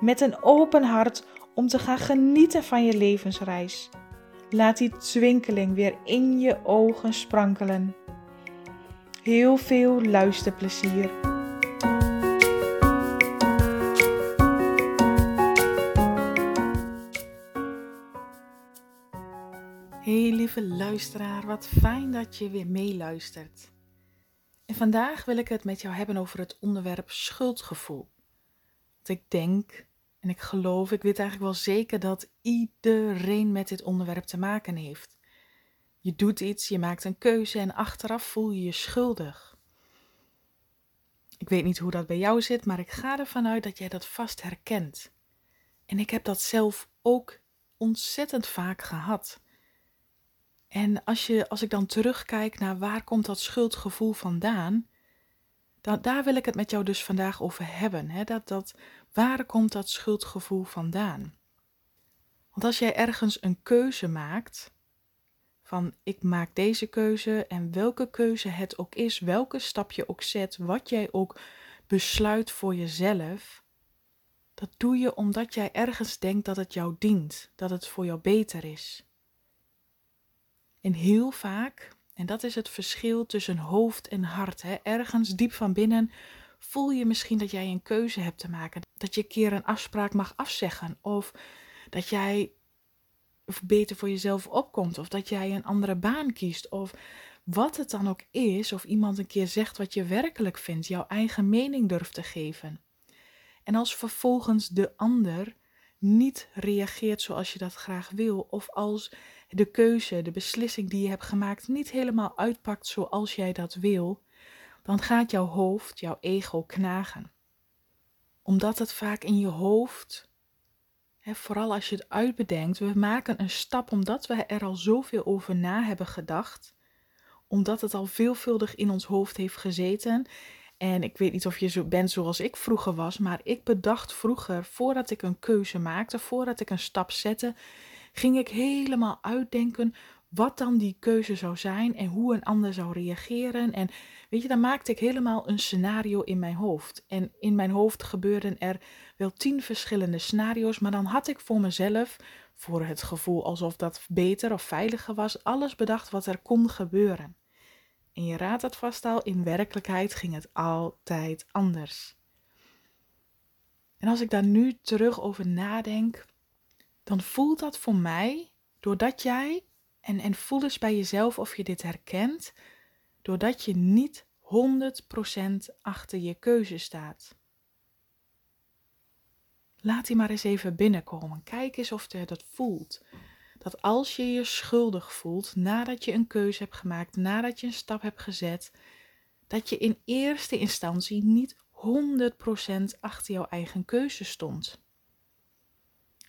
met een open hart om te gaan genieten van je levensreis. Laat die twinkeling weer in je ogen sprankelen. Heel veel luisterplezier. Hey lieve luisteraar, wat fijn dat je weer meeluistert. En vandaag wil ik het met jou hebben over het onderwerp schuldgevoel. Want ik denk en ik geloof, ik weet eigenlijk wel zeker dat iedereen met dit onderwerp te maken heeft. Je doet iets, je maakt een keuze en achteraf voel je je schuldig. Ik weet niet hoe dat bij jou zit, maar ik ga ervan uit dat jij dat vast herkent. En ik heb dat zelf ook ontzettend vaak gehad. En als, je, als ik dan terugkijk naar waar komt dat schuldgevoel vandaan, dan, daar wil ik het met jou dus vandaag over hebben. Hè? Dat, dat, waar komt dat schuldgevoel vandaan? Want als jij ergens een keuze maakt, van ik maak deze keuze en welke keuze het ook is, welke stap je ook zet, wat jij ook besluit voor jezelf, dat doe je omdat jij ergens denkt dat het jou dient, dat het voor jou beter is. En heel vaak en dat is het verschil tussen hoofd en hart. Hè? Ergens diep van binnen voel je misschien dat jij een keuze hebt te maken. Dat je een keer een afspraak mag afzeggen. Of dat jij beter voor jezelf opkomt. Of dat jij een andere baan kiest. Of wat het dan ook is. Of iemand een keer zegt wat je werkelijk vindt. Jouw eigen mening durft te geven. En als vervolgens de ander niet reageert zoals je dat graag wil. Of als de keuze, de beslissing die je hebt gemaakt niet helemaal uitpakt zoals jij dat wil, dan gaat jouw hoofd, jouw ego knagen. Omdat het vaak in je hoofd, hè, vooral als je het uitbedenkt, we maken een stap omdat we er al zoveel over na hebben gedacht, omdat het al veelvuldig in ons hoofd heeft gezeten. En ik weet niet of je bent zoals ik vroeger was, maar ik bedacht vroeger, voordat ik een keuze maakte, voordat ik een stap zette, ging ik helemaal uitdenken wat dan die keuze zou zijn en hoe een ander zou reageren. En weet je, dan maakte ik helemaal een scenario in mijn hoofd. En in mijn hoofd gebeurden er wel tien verschillende scenario's, maar dan had ik voor mezelf, voor het gevoel alsof dat beter of veiliger was, alles bedacht wat er kon gebeuren. En je raadt het vast al, in werkelijkheid ging het altijd anders. En als ik daar nu terug over nadenk, dan voelt dat voor mij, doordat jij, en, en voel eens bij jezelf of je dit herkent, doordat je niet 100% achter je keuze staat. Laat die maar eens even binnenkomen. Kijk eens of je dat voelt. Dat als je je schuldig voelt nadat je een keuze hebt gemaakt, nadat je een stap hebt gezet, dat je in eerste instantie niet 100% achter jouw eigen keuze stond.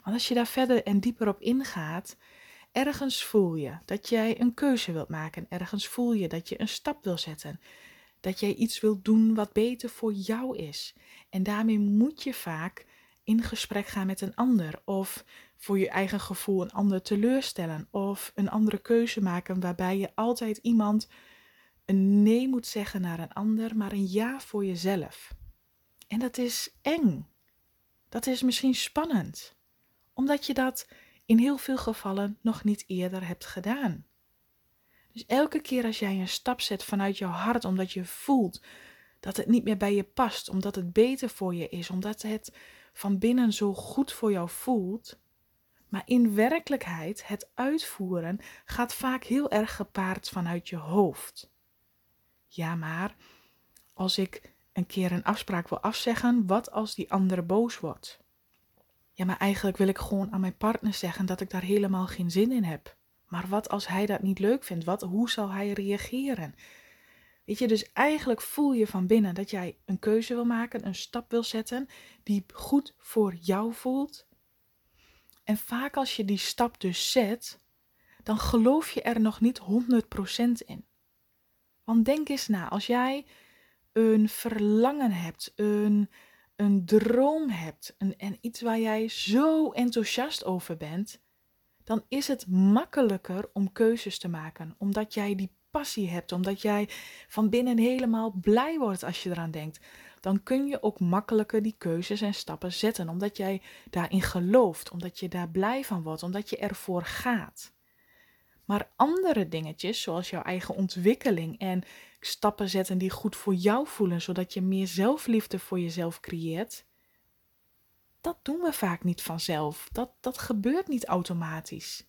Want als je daar verder en dieper op ingaat, ergens voel je dat jij een keuze wilt maken. Ergens voel je dat je een stap wil zetten. Dat jij iets wilt doen wat beter voor jou is. En daarmee moet je vaak in gesprek gaan met een ander. Of voor je eigen gevoel een ander teleurstellen. Of een andere keuze maken waarbij je altijd iemand een nee moet zeggen naar een ander, maar een ja voor jezelf. En dat is eng. Dat is misschien spannend omdat je dat in heel veel gevallen nog niet eerder hebt gedaan. Dus elke keer als jij een stap zet vanuit jouw hart, omdat je voelt dat het niet meer bij je past, omdat het beter voor je is, omdat het van binnen zo goed voor jou voelt, maar in werkelijkheid het uitvoeren gaat vaak heel erg gepaard vanuit je hoofd. Ja, maar als ik een keer een afspraak wil afzeggen, wat als die andere boos wordt? Ja, maar eigenlijk wil ik gewoon aan mijn partner zeggen dat ik daar helemaal geen zin in heb. Maar wat als hij dat niet leuk vindt? Wat, hoe zal hij reageren? Weet je, dus eigenlijk voel je van binnen dat jij een keuze wil maken, een stap wil zetten die goed voor jou voelt. En vaak als je die stap dus zet, dan geloof je er nog niet 100% in. Want denk eens na, als jij een verlangen hebt, een, een droom hebt een, en iets waar jij zo enthousiast over bent, dan is het makkelijker om keuzes te maken, omdat jij die passie hebt, omdat jij van binnen helemaal blij wordt als je eraan denkt, dan kun je ook makkelijker die keuzes en stappen zetten, omdat jij daarin gelooft, omdat je daar blij van wordt, omdat je ervoor gaat. Maar andere dingetjes, zoals jouw eigen ontwikkeling en stappen zetten die goed voor jou voelen, zodat je meer zelfliefde voor jezelf creëert, dat doen we vaak niet vanzelf. Dat, dat gebeurt niet automatisch.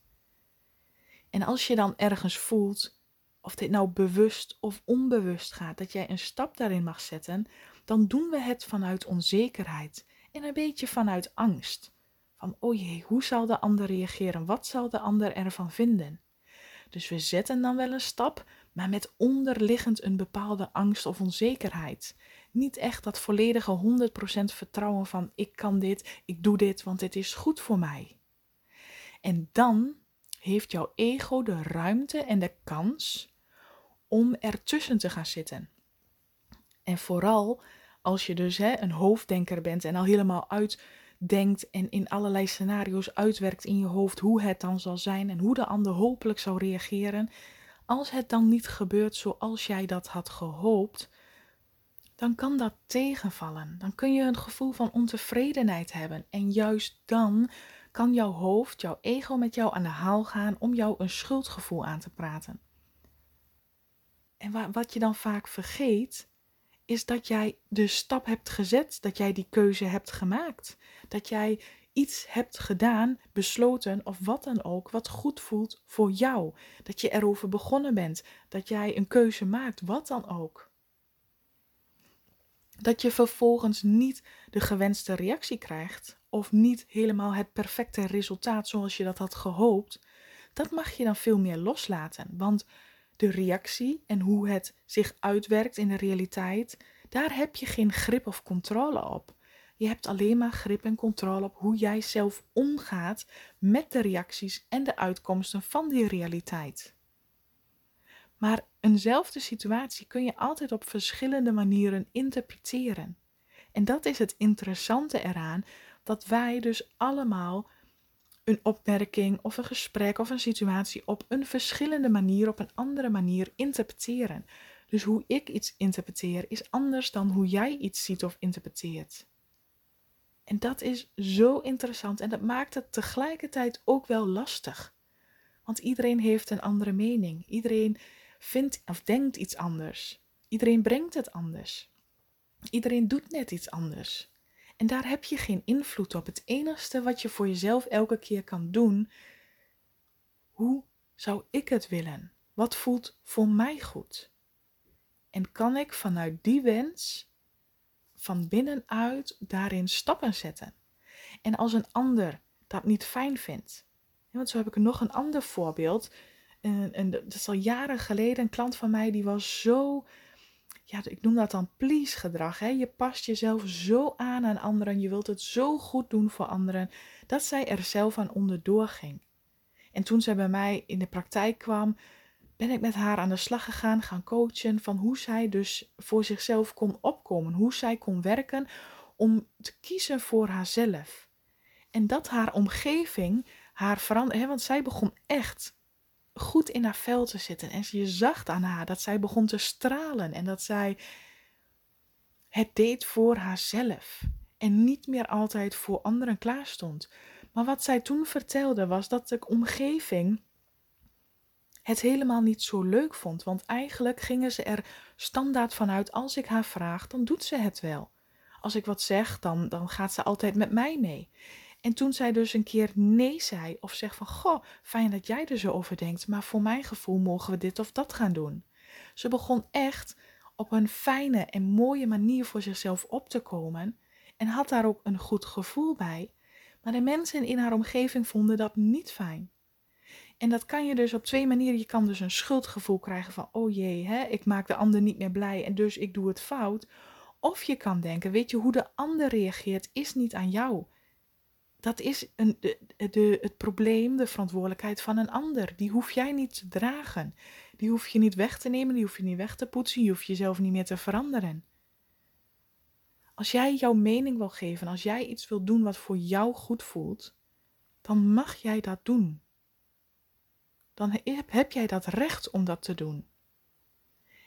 En als je dan ergens voelt, of dit nou bewust of onbewust gaat, dat jij een stap daarin mag zetten, dan doen we het vanuit onzekerheid en een beetje vanuit angst. Van, oh jee, hoe zal de ander reageren? Wat zal de ander ervan vinden? Dus we zetten dan wel een stap, maar met onderliggend een bepaalde angst of onzekerheid. Niet echt dat volledige 100% vertrouwen van ik kan dit, ik doe dit, want dit is goed voor mij. En dan heeft jouw ego de ruimte en de kans om ertussen te gaan zitten. En vooral als je dus hè, een hoofddenker bent en al helemaal uitdenkt en in allerlei scenario's uitwerkt in je hoofd hoe het dan zal zijn en hoe de ander hopelijk zou reageren. Als het dan niet gebeurt zoals jij dat had gehoopt, dan kan dat tegenvallen. Dan kun je een gevoel van ontevredenheid hebben. En juist dan kan jouw hoofd, jouw ego met jou aan de haal gaan om jou een schuldgevoel aan te praten. En wat je dan vaak vergeet, is dat jij de stap hebt gezet, dat jij die keuze hebt gemaakt. Dat jij iets hebt gedaan, besloten of wat dan ook, wat goed voelt voor jou. Dat je erover begonnen bent, dat jij een keuze maakt, wat dan ook. Dat je vervolgens niet de gewenste reactie krijgt of niet helemaal het perfecte resultaat zoals je dat had gehoopt, dat mag je dan veel meer loslaten. Want de reactie en hoe het zich uitwerkt in de realiteit, daar heb je geen grip of controle op. Je hebt alleen maar grip en controle op hoe jij zelf omgaat met de reacties en de uitkomsten van die realiteit. Maar eenzelfde situatie kun je altijd op verschillende manieren interpreteren. En dat is het interessante eraan, dat wij dus allemaal een opmerking of een gesprek of een situatie op een verschillende manier, op een andere manier interpreteren. Dus hoe ik iets interpreteer is anders dan hoe jij iets ziet of interpreteert. En dat is zo interessant en dat maakt het tegelijkertijd ook wel lastig. Want iedereen heeft een andere mening. Iedereen vindt of denkt iets anders. Iedereen brengt het anders. Iedereen doet net iets anders. En daar heb je geen invloed op. Het enige wat je voor jezelf elke keer kan doen, hoe zou ik het willen? Wat voelt voor mij goed? En kan ik vanuit die wens van binnenuit daarin stappen zetten? En als een ander dat niet fijn vindt, want zo heb ik nog een ander voorbeeld. En, en dat is al jaren geleden een klant van mij die was zo ja, ik noem dat dan please gedrag. Hè? Je past jezelf zo aan aan anderen. Je wilt het zo goed doen voor anderen. Dat zij er zelf aan onderdoor ging. En toen zij bij mij in de praktijk kwam, ben ik met haar aan de slag gegaan, gaan coachen van hoe zij dus voor zichzelf kon opkomen. Hoe zij kon werken om te kiezen voor haarzelf. En dat haar omgeving haar veranderde. Want zij begon echt goed in haar vel te zitten. En je zag aan haar dat zij begon te stralen en dat zij het deed voor haarzelf. En niet meer altijd voor anderen klaar stond. Maar wat zij toen vertelde was dat de omgeving het helemaal niet zo leuk vond. Want eigenlijk gingen ze er standaard vanuit: als ik haar vraag, dan doet ze het wel. Als ik wat zeg, dan, dan gaat ze altijd met mij mee. En toen zij dus een keer nee zei of zegt van goh, fijn dat jij er zo over denkt, maar voor mijn gevoel mogen we dit of dat gaan doen. Ze begon echt op een fijne en mooie manier voor zichzelf op te komen en had daar ook een goed gevoel bij. Maar de mensen in haar omgeving vonden dat niet fijn. En dat kan je dus op twee manieren. Je kan dus een schuldgevoel krijgen van, oh jee, hè, ik maak de ander niet meer blij en dus ik doe het fout. Of je kan denken, weet je, hoe de ander reageert is niet aan jou. Dat is een, de, het probleem, de verantwoordelijkheid van een ander. Die hoef jij niet te dragen. Die hoef je niet weg te nemen, die hoef je niet weg te poetsen, je hoeft jezelf niet meer te veranderen. Als jij jouw mening wil geven, als jij iets wil doen wat voor jou goed voelt, dan mag jij dat doen. Dan heb jij dat recht om dat te doen.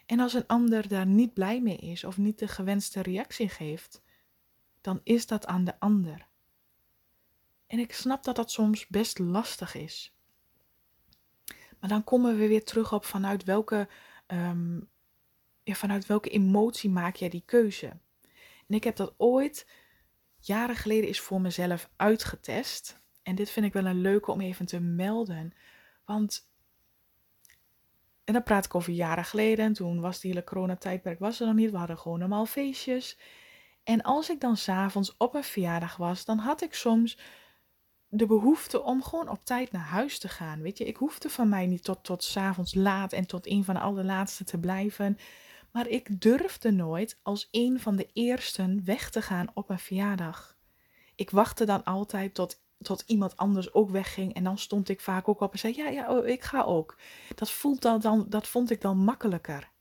En als een ander daar niet blij mee is of niet de gewenste reactie geeft, dan is dat aan de ander. En ik snap dat dat soms best lastig is. Maar dan komen we weer terug op vanuit welke, um, ja, vanuit welke emotie maak jij die keuze. En ik heb dat ooit, jaren geleden, is voor mezelf uitgetest. En dit vind ik wel een leuke om even te melden. Want, en dan praat ik over jaren geleden. En toen was die hele coronatijdperk was er nog niet. We hadden gewoon normaal feestjes. En als ik dan s'avonds op een verjaardag was, dan had ik soms de behoefte om gewoon op tijd naar huis te gaan. Weet je, ik hoefde van mij niet tot, tot s'avonds laat en tot een van de allerlaatste te blijven. Maar ik durfde nooit als een van de eersten weg te gaan op een verjaardag. Ik wachtte dan altijd tot, tot iemand anders ook wegging. En dan stond ik vaak ook op en zei: Ja, ja, oh, ik ga ook. Dat, voelt dan, dan, dat vond ik dan makkelijker.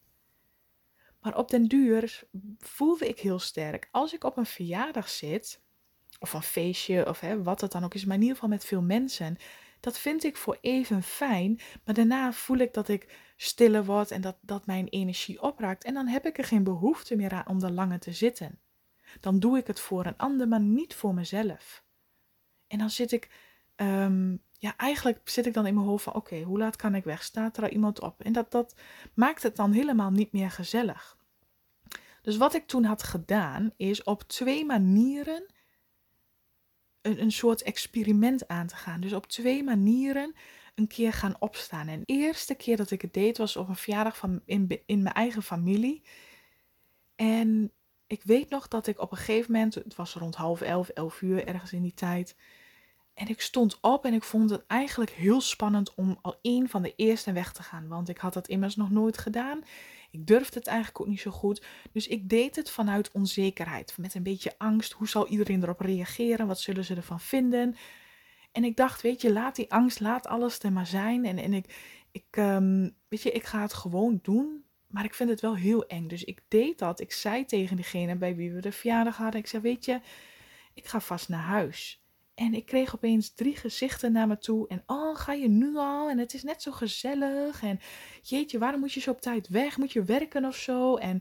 Maar op den duur voelde ik heel sterk: als ik op een verjaardag zit, of een feestje, of hè, wat het dan ook is, maar in ieder geval met veel mensen. Dat vind ik voor even fijn, maar daarna voel ik dat ik stiller word en dat, dat mijn energie opraakt. En dan heb ik er geen behoefte meer aan om er langer te zitten. Dan doe ik het voor een ander, maar niet voor mezelf. En dan zit ik, ehm, ja, eigenlijk zit ik dan in mijn hoofd van: oké, hoe laat kan ik weg? Staat er al iemand op? En dat, dat maakt het dan helemaal niet meer gezellig. Dus wat ik toen had gedaan, is op twee manieren een, een soort experiment aan te gaan. Dus op twee manieren een keer gaan opstaan. En de eerste keer dat ik het deed was op een verjaardag van, in, in mijn eigen familie. En ik weet nog dat ik op een gegeven moment, het was rond half elf, elf uur, ergens in die tijd. En ik stond op en ik vond het eigenlijk heel spannend om al één van de eerste weg te gaan. Want ik had dat immers nog nooit gedaan. Ik durfde het eigenlijk ook niet zo goed. Dus ik deed het vanuit onzekerheid. Met een beetje angst. Hoe zal iedereen erop reageren? Wat zullen ze ervan vinden? En ik dacht, weet je, laat die angst, laat alles er maar zijn. En, en ik, ik um, weet je, ik ga het gewoon doen. Maar ik vind het wel heel eng. Dus ik deed dat. Ik zei tegen degene bij wie we de verjaardag hadden. Ik zei, weet je, ik ga vast naar huis. En ik kreeg opeens drie gezichten naar me toe. En oh, ga je nu al? En het is net zo gezellig. En jeetje, waarom moet je zo op tijd weg? Moet je werken of zo? En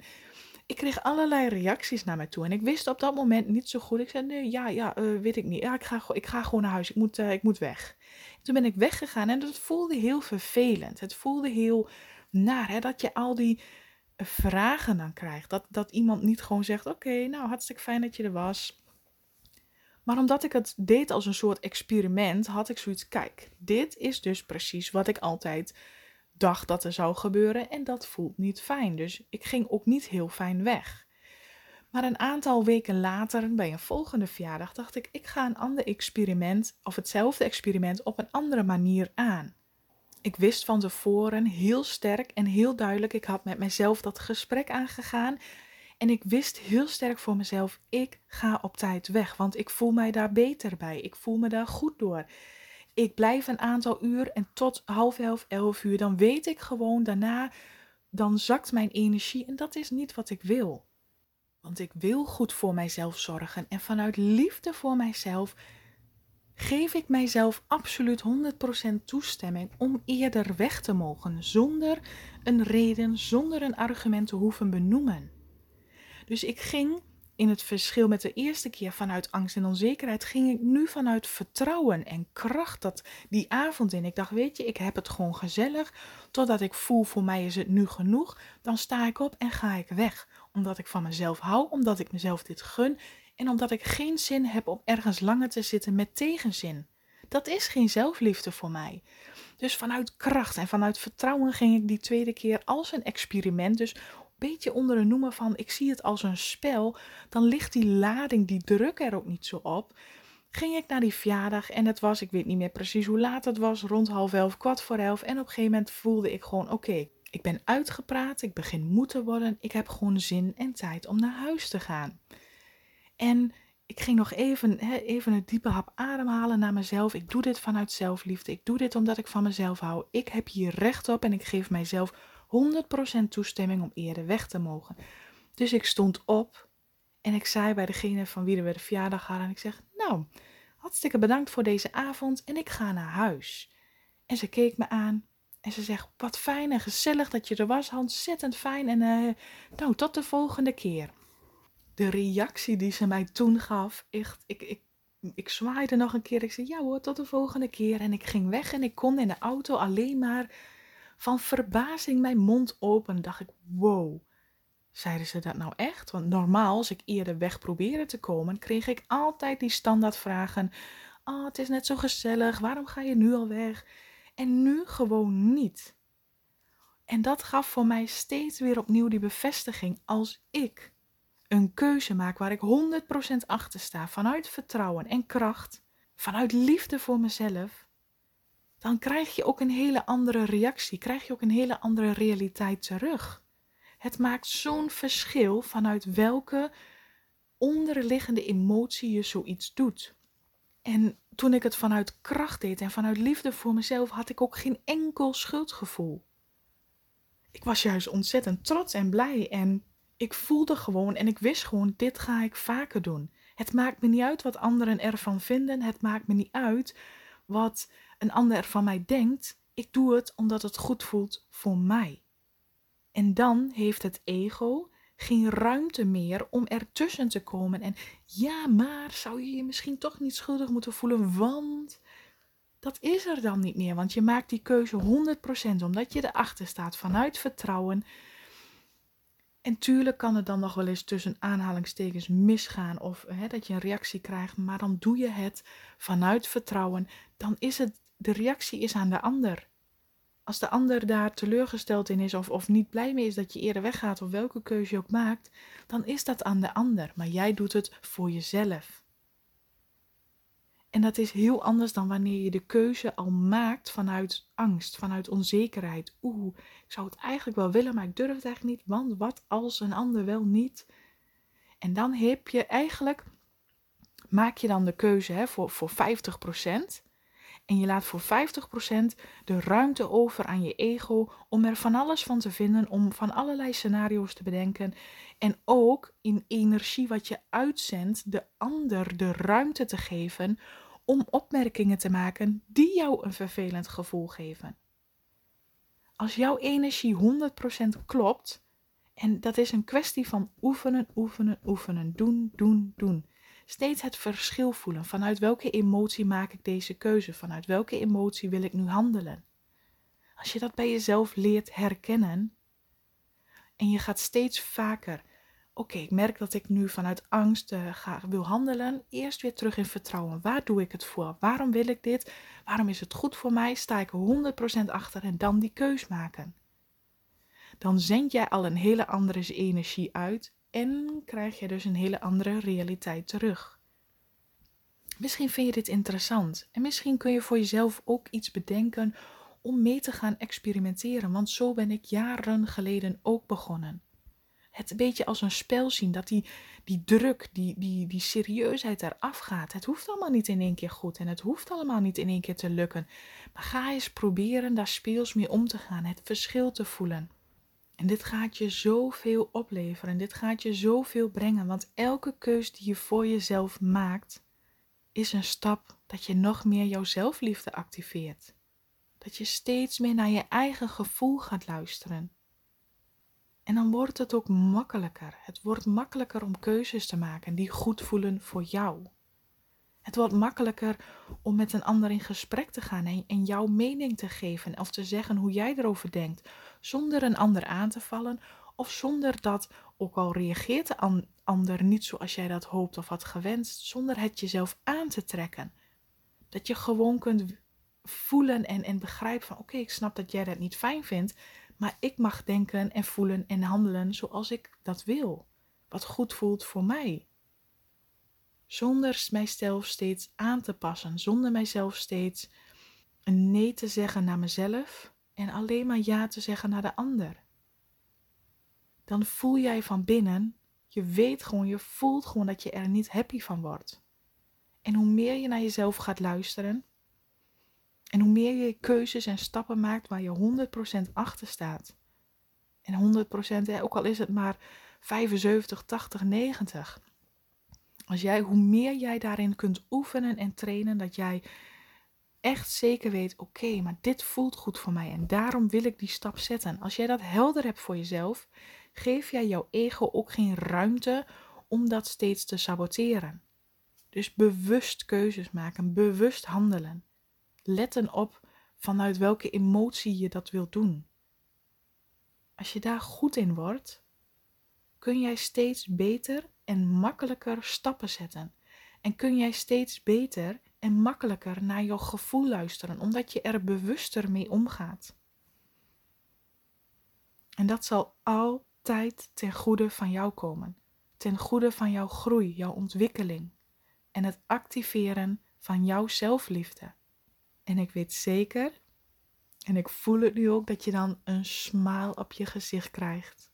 ik kreeg allerlei reacties naar me toe. En ik wist op dat moment niet zo goed. Ik zei, nee, ja, ja, uh, weet ik niet. Ja, ik ga, ik ga gewoon naar huis. Ik moet, uh, ik moet weg. toen ben ik weggegaan en dat voelde heel vervelend. Het voelde heel naar, hè, dat je al die vragen dan krijgt. Dat, dat iemand niet gewoon zegt, oké, nou, hartstikke fijn dat je er was. Maar omdat ik het deed als een soort experiment, had ik zoiets: kijk, dit is dus precies wat ik altijd dacht dat er zou gebeuren en dat voelt niet fijn. Dus ik ging ook niet heel fijn weg. Maar een aantal weken later, bij een volgende verjaardag, dacht ik: ik ga een ander experiment of hetzelfde experiment op een andere manier aan. Ik wist van tevoren heel sterk en heel duidelijk, ik had met mezelf dat gesprek aangegaan en ik wist heel sterk voor mezelf, ik ga op tijd weg, want ik voel mij daar beter bij. Ik voel me daar goed door. Ik blijf een aantal uur en tot half elf, elf uur, dan weet ik gewoon daarna, dan zakt mijn energie en dat is niet wat ik wil. Want ik wil goed voor mijzelf zorgen en vanuit liefde voor mijzelf geef ik mijzelf absoluut 100% toestemming om eerder weg te mogen, zonder een reden, zonder een argument te hoeven benoemen. Dus ik ging in het verschil met de eerste keer vanuit angst en onzekerheid, ging ik nu vanuit vertrouwen en kracht dat die avond in. Ik dacht, weet je, ik heb het gewoon gezellig. Totdat ik voel, voor mij is het nu genoeg. Dan sta ik op en ga ik weg. Omdat ik van mezelf hou, omdat ik mezelf dit gun. En omdat ik geen zin heb om ergens langer te zitten met tegenzin. Dat is geen zelfliefde voor mij. Dus vanuit kracht en vanuit vertrouwen ging ik die tweede keer als een experiment. Dus beetje onder de noemer van ik zie het als een spel, dan ligt die lading, die druk er ook niet zo op. ging ik naar die verjaardag en het was, ik weet niet meer precies hoe laat het was, rond half elf, kwart voor elf. En op een gegeven moment voelde ik gewoon, oké, ik ben uitgepraat, ik begin moe te worden, ik heb gewoon zin en tijd om naar huis te gaan. En ik ging nog even, hè, even een diepe hap ademhalen naar mezelf. Ik doe dit vanuit zelfliefde. Ik doe dit omdat ik van mezelf hou. Ik heb hier recht op en ik geef mijzelf 100% toestemming om eerder weg te mogen. Dus ik stond op en ik zei bij degene van wie we de verjaardag hadden. En ik zeg, nou, hartstikke bedankt voor deze avond en ik ga naar huis. En ze keek me aan en ze zegt, wat fijn en gezellig dat je er was, ontzettend fijn. En uh, nou, tot de volgende keer. De reactie die ze mij toen gaf, echt, ik, ik, ik zwaaide nog een keer. Ik zei, ja hoor, tot de volgende keer. En ik ging weg en ik kon in de auto alleen maar van verbazing mijn mond open. Dacht ik, wow. Zeiden ze dat nou echt? Want normaal, als ik eerder weg probeerde te komen, kreeg ik altijd die standaardvragen. Oh, het is net zo gezellig. Waarom ga je nu al weg? En nu gewoon niet. En dat gaf voor mij steeds weer opnieuw die bevestiging. Als ik een keuze maak waar ik 100% achter sta, vanuit vertrouwen en kracht, vanuit liefde voor mezelf, dan krijg je ook een hele andere reactie, krijg je ook een hele andere realiteit terug. Het maakt zo'n verschil vanuit welke onderliggende emotie je zoiets doet. En toen ik het vanuit kracht deed en vanuit liefde voor mezelf, had ik ook geen enkel schuldgevoel. Ik was juist ontzettend trots en blij en ik voelde gewoon en ik wist gewoon, dit ga ik vaker doen. Het maakt me niet uit wat anderen ervan vinden. Het maakt me niet uit wat een ander van mij denkt. Ik doe het omdat het goed voelt voor mij. En dan heeft het ego geen ruimte meer om ertussen te komen. En ja, maar zou je je misschien toch niet schuldig moeten voelen, want dat is er dan niet meer. Want je maakt die keuze 100% omdat je erachter staat vanuit vertrouwen. En tuurlijk kan het dan nog wel eens tussen aanhalingstekens misgaan of hè, dat je een reactie krijgt, maar dan doe je het vanuit vertrouwen. Dan is het, de reactie is aan de ander. Als de ander daar teleurgesteld in is of, of niet blij mee is dat je eerder weggaat of welke keuze je ook maakt, dan is dat aan de ander. Maar jij doet het voor jezelf. En dat is heel anders dan wanneer je de keuze al maakt vanuit angst, vanuit onzekerheid. Oeh, ik zou het eigenlijk wel willen, maar ik durf het eigenlijk niet, want wat als een ander wel niet? En dan heb je eigenlijk, maak je dan de keuze hè, voor, voor 50%. En je laat voor 50% de ruimte over aan je ego om er van alles van te vinden, om van allerlei scenario's te bedenken. En ook in energie wat je uitzendt, de ander de ruimte te geven om opmerkingen te maken die jou een vervelend gevoel geven. Als jouw energie 100% klopt, en dat is een kwestie van oefenen, oefenen, oefenen, doen, doen, doen. Steeds het verschil voelen. Vanuit welke emotie maak ik deze keuze? Vanuit welke emotie wil ik nu handelen? Als je dat bij jezelf leert herkennen en je gaat steeds vaker oké, ik merk dat ik nu vanuit angst uh, ga, wil handelen. Eerst weer terug in vertrouwen. Waar doe ik het voor? Waarom wil ik dit? Waarom is het goed voor mij? Sta ik 100% achter en dan die keus maken. Dan zend jij al een hele andere energie uit en krijg je dus een hele andere realiteit terug. Misschien vind je dit interessant en misschien kun je voor jezelf ook iets bedenken om mee te gaan experimenteren, want zo ben ik jaren geleden ook begonnen het een beetje als een spel zien. Dat die, die druk, die, die, die serieusheid eraf gaat. Het hoeft allemaal niet in één keer goed en het hoeft allemaal niet in één keer te lukken. Maar ga eens proberen daar speels mee om te gaan, het verschil te voelen. En dit gaat je zoveel opleveren. Dit gaat je zoveel brengen. Want elke keus die je voor jezelf maakt, is een stap dat je nog meer jouw zelfliefde activeert. Dat je steeds meer naar je eigen gevoel gaat luisteren. En dan wordt het ook makkelijker. Het wordt makkelijker om keuzes te maken die goed voelen voor jou. Het wordt makkelijker om met een ander in gesprek te gaan en, jouw mening te geven of te zeggen hoe jij erover denkt, zonder een ander aan te vallen of zonder dat, ook al reageert de ander niet zoals jij dat hoopt of had gewenst, zonder het jezelf aan te trekken. Dat je gewoon kunt voelen en, en begrijpen van oké, ik snap dat jij dat niet fijn vindt, maar ik mag denken en voelen en handelen zoals ik dat wil. Wat goed voelt voor mij. Zonder mijzelf steeds aan te passen, zonder mijzelf steeds een nee te zeggen naar mezelf en alleen maar ja te zeggen naar de ander. Dan voel jij van binnen, je weet gewoon, je voelt gewoon dat je er niet happy van wordt. En hoe meer je naar jezelf gaat luisteren, en hoe meer je keuzes en stappen maakt waar je 100% achter staat. En 100%, ook al is het maar 75, 80, 90. Als jij, hoe meer jij daarin kunt oefenen en trainen, dat jij echt zeker weet: oké, maar dit voelt goed voor mij en daarom wil ik die stap zetten. Als jij dat helder hebt voor jezelf, geef jij jouw ego ook geen ruimte om dat steeds te saboteren. Dus bewust keuzes maken, bewust handelen. Letten op vanuit welke emotie je dat wilt doen. Als je daar goed in wordt, kun jij steeds beter en makkelijker stappen zetten. En kun jij steeds beter en makkelijker naar jouw gevoel luisteren, omdat je er bewuster mee omgaat. En dat zal altijd ten goede van jou komen, ten goede van jouw groei, jouw ontwikkeling en het activeren van jouw zelfliefde. En ik weet zeker, en ik voel het nu ook, dat je dan een smaal op je gezicht krijgt.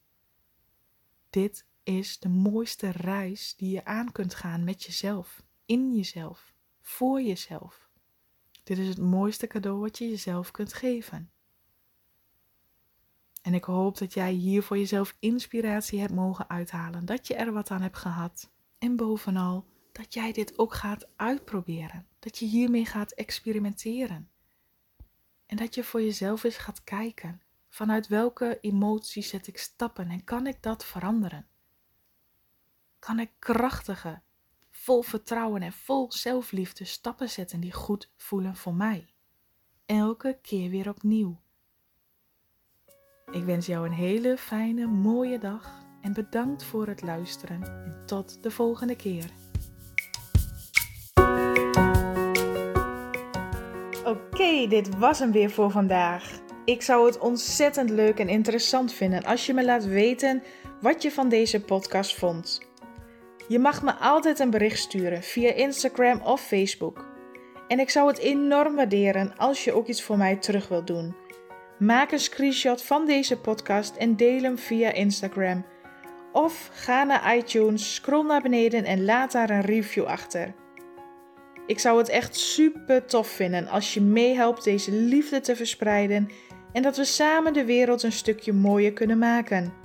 Dit is de mooiste reis die je aan kunt gaan met jezelf, in jezelf, voor jezelf. Dit is het mooiste cadeau wat je jezelf kunt geven. En ik hoop dat jij hier voor jezelf inspiratie hebt mogen uithalen, dat je er wat aan hebt gehad. En bovenal dat jij dit ook gaat uitproberen, dat je hiermee gaat experimenteren. En dat je voor jezelf eens gaat kijken, vanuit welke emoties zet ik stappen en kan ik dat veranderen? Kan ik krachtige, vol vertrouwen en vol zelfliefde stappen zetten die goed voelen voor mij. Elke keer weer opnieuw. Ik wens jou een hele fijne, mooie dag en bedankt voor het luisteren. En tot de volgende keer. Oké, dit was hem weer voor vandaag. Ik zou het ontzettend leuk en interessant vinden als je me laat weten wat je van deze podcast vond. Je mag me altijd een bericht sturen via Instagram of Facebook. En ik zou het enorm waarderen als je ook iets voor mij terug wilt doen. Maak een screenshot van deze podcast en deel hem via Instagram. Of ga naar iTunes, scroll naar beneden en laat daar een review achter. Ik zou het echt super tof vinden als je meehelpt deze liefde te verspreiden en dat we samen de wereld een stukje mooier kunnen maken.